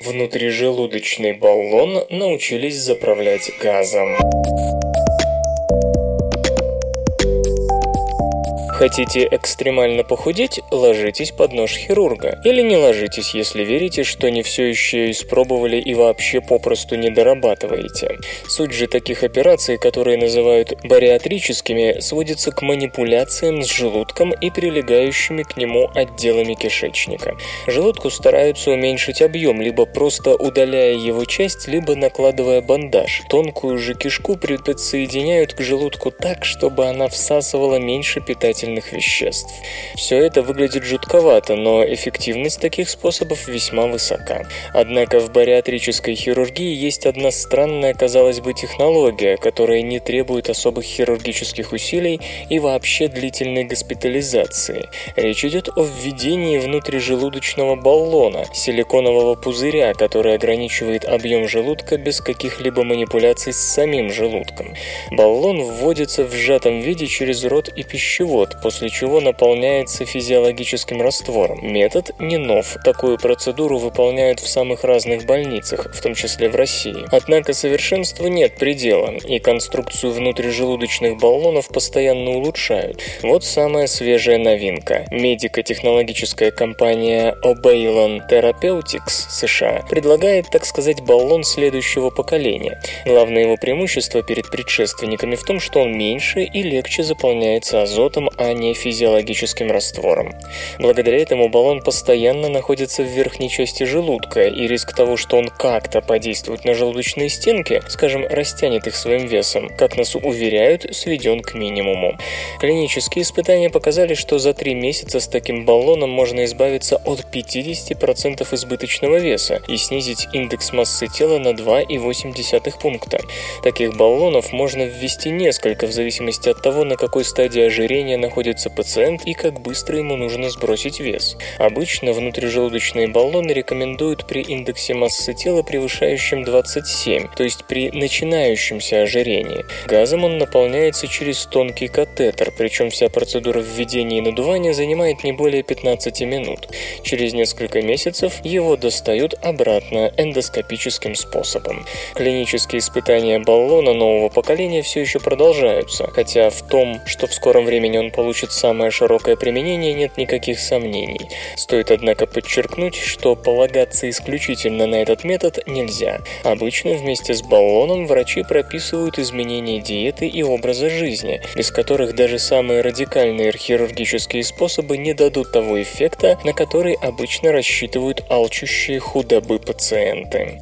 Внутрижелудочный баллон научились заправлять газом. Хотите экстремально похудеть? Ложитесь под нож хирурга. Или не ложитесь, если верите, что не все еще испробовали и вообще попросту не дорабатываете. Суть же таких операций, которые называют бариатрическими, сводится к манипуляциям с желудком и прилегающими к нему отделами кишечника. Желудку стараются уменьшить объем, либо просто удаляя его часть, либо накладывая бандаж. Тонкую же кишку присоединяют к желудку так, чтобы она всасывала меньше питательных питательных веществ. Все это выглядит жутковато, но эффективность таких способов весьма высока. Однако в бариатрической хирургии есть одна странная, казалось бы, технология, которая не требует особых хирургических усилий и вообще длительной госпитализации. Речь идет о введении внутрижелудочного баллона, силиконового пузыря, который ограничивает объем желудка без каких-либо манипуляций с самим желудком. Баллон вводится в сжатом виде через рот и пищевод, после чего наполняется физиологическим раствором. Метод не нов. Такую процедуру выполняют в самых разных больницах, в том числе в России. Однако совершенству нет предела, и конструкцию внутрижелудочных баллонов постоянно улучшают. Вот самая свежая новинка. Медико-технологическая компания Obeilon Therapeutics США предлагает, так сказать, баллон следующего поколения. Главное его преимущество перед предшественниками в том, что он меньше и легче заполняется азотом, а не физиологическим раствором. Благодаря этому баллон постоянно находится в верхней части желудка, и риск того, что он как-то подействует на желудочные стенки, скажем, растянет их своим весом, как нас уверяют, сведен к минимуму. Клинические испытания показали, что за три месяца с таким баллоном можно избавиться от 50% избыточного веса и снизить индекс массы тела на 2,8 пункта. Таких баллонов можно ввести несколько в зависимости от того, на какой стадии ожирения находится находится пациент и как быстро ему нужно сбросить вес. Обычно внутрижелудочные баллоны рекомендуют при индексе массы тела, превышающем 27, то есть при начинающемся ожирении. Газом он наполняется через тонкий катетер, причем вся процедура введения и надувания занимает не более 15 минут. Через несколько месяцев его достают обратно эндоскопическим способом. Клинические испытания баллона нового поколения все еще продолжаются, хотя в том, что в скором времени он получит получит самое широкое применение, нет никаких сомнений. Стоит, однако, подчеркнуть, что полагаться исключительно на этот метод нельзя. Обычно вместе с баллоном врачи прописывают изменения диеты и образа жизни, без которых даже самые радикальные хирургические способы не дадут того эффекта, на который обычно рассчитывают алчущие худобы пациенты.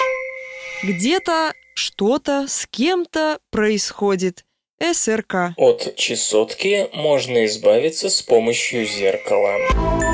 Где-то что-то с кем-то происходит. СРК. От чесотки можно избавиться с помощью зеркала.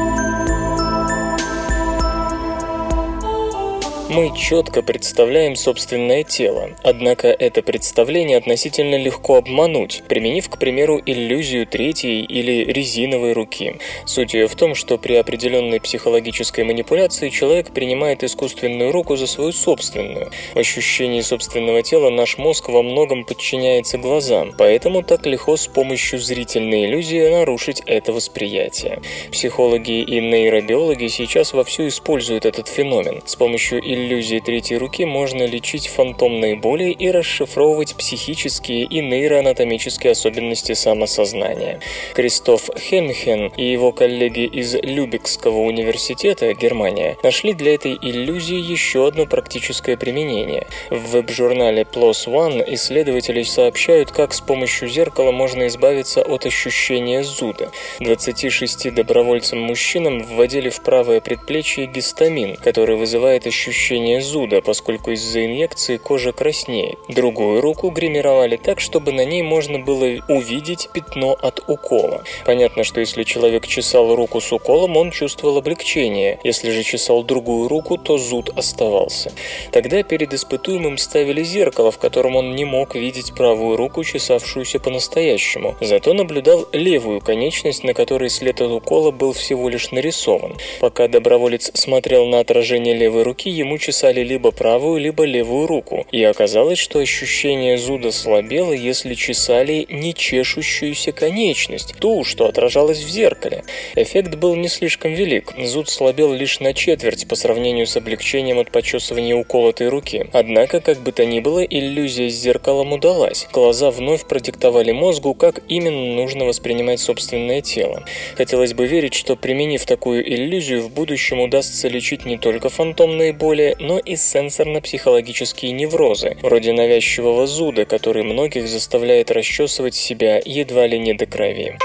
Мы четко представляем собственное тело, однако это представление относительно легко обмануть, применив, к примеру, иллюзию третьей или резиновой руки. Суть ее в том, что при определенной психологической манипуляции человек принимает искусственную руку за свою собственную. В ощущении собственного тела наш мозг во многом подчиняется глазам, поэтому так легко с помощью зрительной иллюзии нарушить это восприятие. Психологи и нейробиологи сейчас вовсю используют этот феномен. С помощью иллюзии третьей руки можно лечить фантомные боли и расшифровывать психические и нейроанатомические особенности самосознания. Кристоф Хемхен и его коллеги из Любекского университета, Германия, нашли для этой иллюзии еще одно практическое применение. В веб-журнале PLOS ONE исследователи сообщают, как с помощью зеркала можно избавиться от ощущения зуда. 26 добровольцам-мужчинам вводили в правое предплечье гистамин, который вызывает ощущение зуда, поскольку из-за инъекции кожа краснеет. Другую руку гримировали так, чтобы на ней можно было увидеть пятно от укола. Понятно, что если человек чесал руку с уколом, он чувствовал облегчение. Если же чесал другую руку, то зуд оставался. Тогда перед испытуемым ставили зеркало, в котором он не мог видеть правую руку, чесавшуюся по-настоящему. Зато наблюдал левую конечность, на которой след от укола был всего лишь нарисован. Пока доброволец смотрел на отражение левой руки, ему чесали либо правую, либо левую руку. И оказалось, что ощущение зуда слабело, если чесали не чешущуюся конечность, ту, что отражалась в зеркале. Эффект был не слишком велик. Зуд слабел лишь на четверть по сравнению с облегчением от почесывания уколотой руки. Однако, как бы то ни было, иллюзия с зеркалом удалась. Глаза вновь продиктовали мозгу, как именно нужно воспринимать собственное тело. Хотелось бы верить, что применив такую иллюзию, в будущем удастся лечить не только фантомные боли, но и сенсорно-психологические неврозы, вроде навязчивого зуда, который многих заставляет расчесывать себя едва ли не до крови.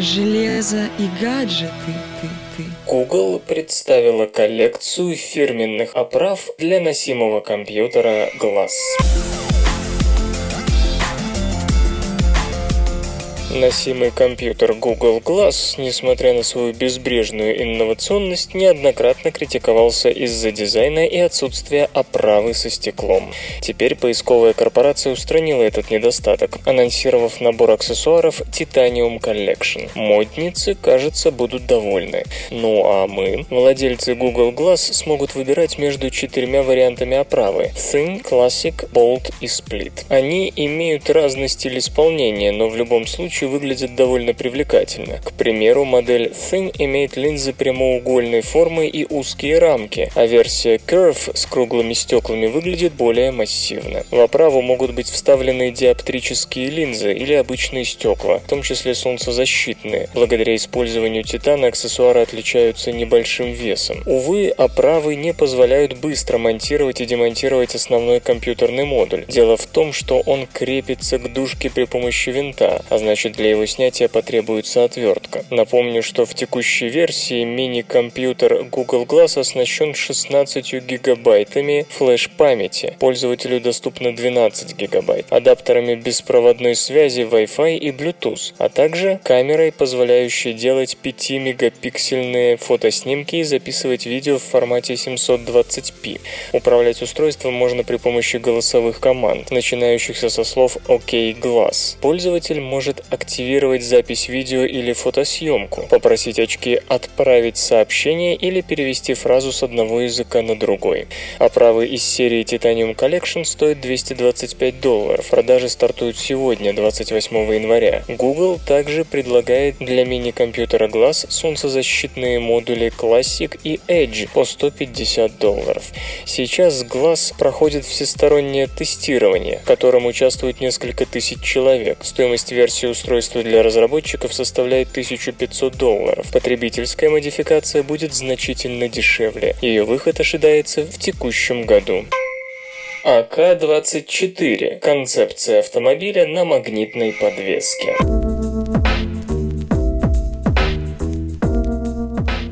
Железо и гаджеты, ты, ты. Google представила коллекцию фирменных оправ для носимого компьютера Glass. Носимый компьютер Google Glass, несмотря на свою безбрежную инновационность, неоднократно критиковался из-за дизайна и отсутствия оправы со стеклом. Теперь поисковая корпорация устранила этот недостаток, анонсировав набор аксессуаров Titanium Collection. Модницы, кажется, будут довольны. Ну а мы, владельцы Google Glass, смогут выбирать между четырьмя вариантами оправы – Thin, Classic, Bold и Split. Они имеют разный стиль исполнения, но в любом случае выглядит довольно привлекательно. К примеру, модель Thin имеет линзы прямоугольной формы и узкие рамки, а версия Curve с круглыми стеклами выглядит более массивно. В оправу могут быть вставлены диоптрические линзы или обычные стекла, в том числе солнцезащитные. Благодаря использованию титана аксессуары отличаются небольшим весом. Увы, оправы не позволяют быстро монтировать и демонтировать основной компьютерный модуль. Дело в том, что он крепится к дужке при помощи винта, а значит для его снятия потребуется отвертка. Напомню, что в текущей версии мини-компьютер Google Glass оснащен 16 гигабайтами флеш-памяти. Пользователю доступно 12 гигабайт, адаптерами беспроводной связи Wi-Fi и Bluetooth, а также камерой, позволяющей делать 5-мегапиксельные фотоснимки и записывать видео в формате 720p. Управлять устройством можно при помощи голосовых команд, начинающихся со слов «OK Glass». Пользователь может активировать запись видео или фотосъемку, попросить очки отправить сообщение или перевести фразу с одного языка на другой. Оправы из серии Titanium Collection стоят 225 долларов. Продажи стартуют сегодня, 28 января. Google также предлагает для мини-компьютера Glass солнцезащитные модули Classic и Edge по 150 долларов. Сейчас Glass проходит всестороннее тестирование, в котором участвует несколько тысяч человек. Стоимость версии устройства для разработчиков составляет 1500 долларов. Потребительская модификация будет значительно дешевле. Ее выход ожидается в текущем году. АК-24. Концепция автомобиля на магнитной подвеске.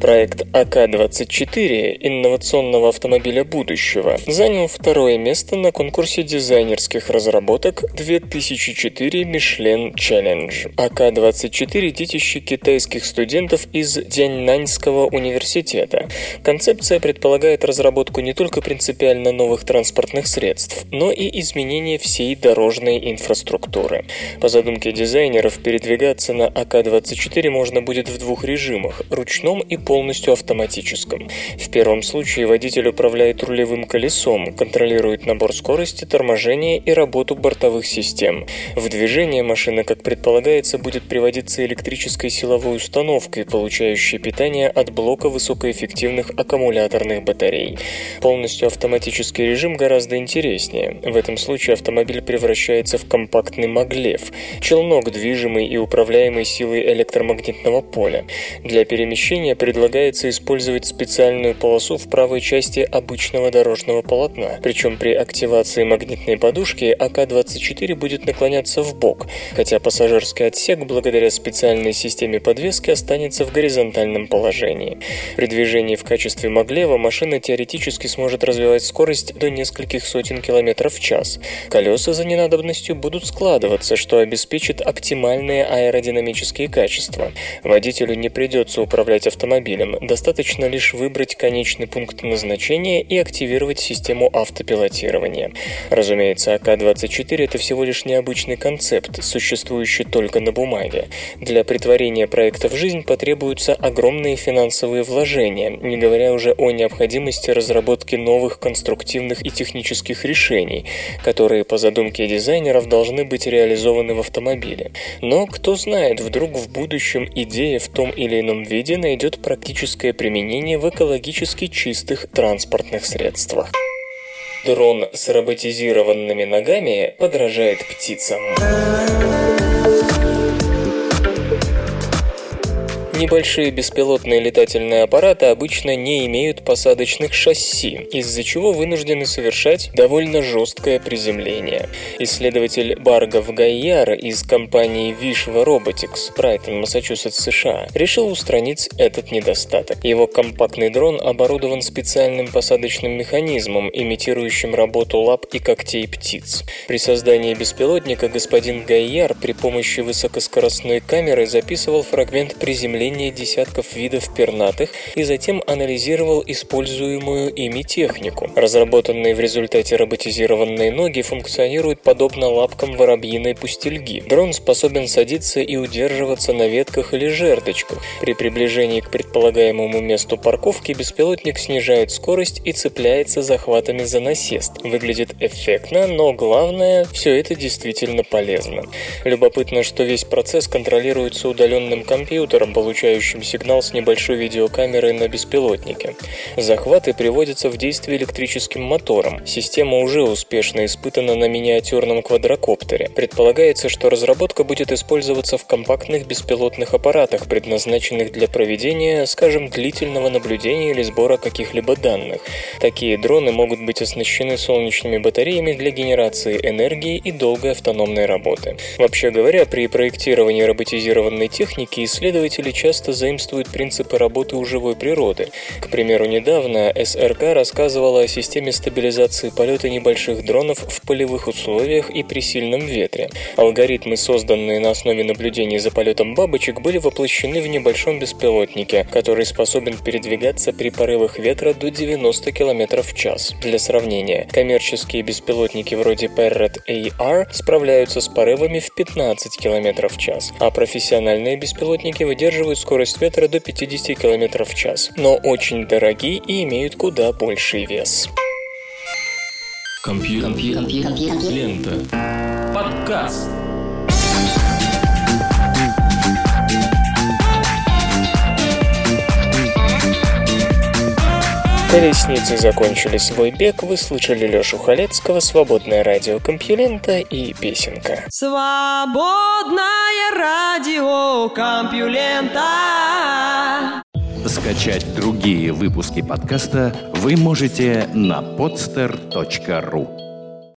Проект АК-24 инновационного автомобиля будущего занял второе место на конкурсе дизайнерских разработок 2004 Michelin Challenge. АК-24 – детище китайских студентов из Дяньнаньского университета. Концепция предполагает разработку не только принципиально новых транспортных средств, но и изменение всей дорожной инфраструктуры. По задумке дизайнеров, передвигаться на АК-24 можно будет в двух режимах – ручном и полностью автоматическом. В первом случае водитель управляет рулевым колесом, контролирует набор скорости, торможение и работу бортовых систем. В движение машина, как предполагается, будет приводиться электрической силовой установкой, получающей питание от блока высокоэффективных аккумуляторных батарей. Полностью автоматический режим гораздо интереснее. В этом случае автомобиль превращается в компактный маглев, челнок, движимый и управляемый силой электромагнитного поля. Для перемещения предлагается использовать специальную полосу в правой части обычного дорожного полотна, причем при активации магнитной подушки АК-24 будет наклоняться в бок, хотя пассажирский отсек благодаря специальной системе подвески останется в горизонтальном положении. При движении в качестве маглева машина теоретически сможет развивать скорость до нескольких сотен километров в час. Колеса за ненадобностью будут складываться, что обеспечит оптимальные аэродинамические качества. Водителю не придется управлять автомобилем, достаточно лишь выбрать конечный пункт назначения и активировать систему автопилотирования. Разумеется, АК-24 это всего лишь необычный концепт, существующий только на бумаге. Для притворения проекта в жизнь потребуются огромные финансовые вложения, не говоря уже о необходимости разработки новых конструктивных и технических решений, которые по задумке дизайнеров должны быть реализованы в автомобиле. Но кто знает, вдруг в будущем идея в том или ином виде найдет практическое применение в экологически чистых транспортных средствах. Дрон с роботизированными ногами подражает птицам. Небольшие беспилотные летательные аппараты обычно не имеют посадочных шасси, из-за чего вынуждены совершать довольно жесткое приземление. Исследователь Баргов Гайяр из компании Vishwa Robotics, Брайтон, Массачусетс, США, решил устранить этот недостаток. Его компактный дрон оборудован специальным посадочным механизмом, имитирующим работу лап и когтей птиц. При создании беспилотника господин Гайяр при помощи высокоскоростной камеры записывал фрагмент приземления изучение десятков видов пернатых и затем анализировал используемую ими технику. Разработанные в результате роботизированные ноги функционируют подобно лапкам воробьиной пустельги. Дрон способен садиться и удерживаться на ветках или жердочках. При приближении к предполагаемому месту парковки беспилотник снижает скорость и цепляется захватами за насест. Выглядит эффектно, но главное, все это действительно полезно. Любопытно, что весь процесс контролируется удаленным компьютером, получающим получающим сигнал с небольшой видеокамеры на беспилотнике. Захваты приводятся в действие электрическим мотором. Система уже успешно испытана на миниатюрном квадрокоптере. Предполагается, что разработка будет использоваться в компактных беспилотных аппаратах, предназначенных для проведения, скажем, длительного наблюдения или сбора каких-либо данных. Такие дроны могут быть оснащены солнечными батареями для генерации энергии и долгой автономной работы. Вообще говоря, при проектировании роботизированной техники исследователи часто часто заимствуют принципы работы у живой природы. К примеру, недавно СРК рассказывала о системе стабилизации полета небольших дронов в полевых условиях и при сильном ветре. Алгоритмы, созданные на основе наблюдений за полетом бабочек, были воплощены в небольшом беспилотнике, который способен передвигаться при порывах ветра до 90 км в час. Для сравнения, коммерческие беспилотники вроде Parrot AR справляются с порывами в 15 км в час, а профессиональные беспилотники выдерживают скорость ветра до 50 км в час, но очень дорогие и имеют куда больший вес. Компьютер. Компьютер. Лента. Подкаст. Колесницы закончили свой бег, вы слышали Лёшу Халецкого, свободное радио Компьюлента и песенка. Свободное радио Компьюлента. Скачать другие выпуски подкаста вы можете на podster.ru